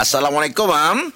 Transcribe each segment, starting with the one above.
Assalamualaikum, Mam.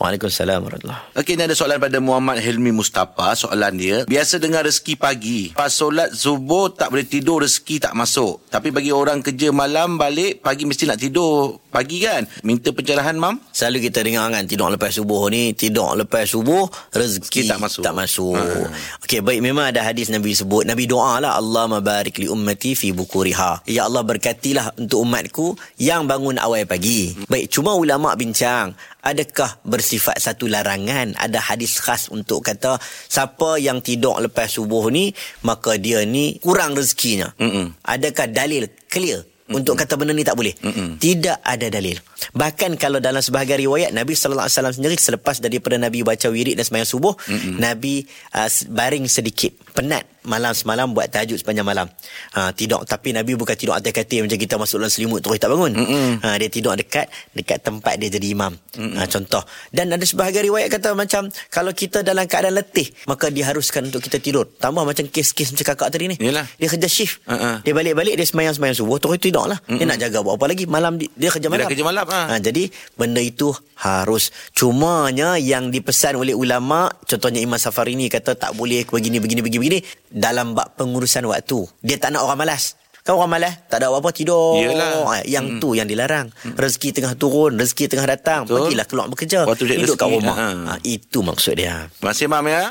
Waalaikumsalam warahmatullahi Okey, ni ada soalan pada Muhammad Helmi Mustafa. Soalan dia, biasa dengar rezeki pagi. Pas solat subuh tak boleh tidur, rezeki tak masuk. Tapi bagi orang kerja malam balik, pagi mesti nak tidur pagi kan? Minta pencerahan, Mam. Selalu kita dengar kan Tidur lepas subuh ni Tidur lepas subuh Rezeki tak masuk. Tak masuk Ha. Okey baik Memang ada hadis Nabi sebut Nabi doa lah Allah mabarik li ummati fi bukuriha Ya Allah berkatilah Untuk umatku Yang bangun awal pagi Baik cuma ulama' bincang Adakah bersifat satu larangan Ada hadis khas untuk kata Siapa yang tidur lepas subuh ni Maka dia ni kurang rezekinya Mm-mm. Adakah dalil clear untuk kata benda ni tak boleh. Mm-mm. Tidak ada dalil. Bahkan kalau dalam sebahagian riwayat Nabi sallallahu alaihi wasallam sendiri selepas daripada Nabi baca wirid dan sembahyang subuh, Mm-mm. Nabi uh, baring sedikit, penat malam semalam buat tahajud sepanjang malam. Ha, tidur tapi Nabi bukan tidur atas katil macam kita masuk dalam selimut terus tak bangun. Ha, dia tidur dekat dekat tempat dia jadi imam. Ha, contoh. Dan ada sebahagian riwayat kata macam kalau kita dalam keadaan letih, maka diharuskan untuk kita tidur. Tambah macam kes-kes macam kakak tadi ni. Yelah. Dia kerja shift. Ha-ha. Dia balik-balik dia sembahyang-sembahyang subuh terus tidur lah. Dia nak jaga buat apa lagi? Malam di- dia kerja Dia malam. dah kerja malam, ha. ha. Jadi benda itu harus. Cumanya yang dipesan oleh ulama, contohnya Imam Safari ni kata tak boleh begini begini begini begini dalam bab pengurusan waktu. Dia tak nak orang malas. Kan orang malas Tak ada apa-apa tidur Yelah. ha, Yang hmm. tu yang dilarang Rezeki tengah turun Rezeki tengah datang Betul. Pergilah keluar bekerja Waktu Hidup kat rumah ha. ha, Itu maksud dia Terima kasih, Mam, ya.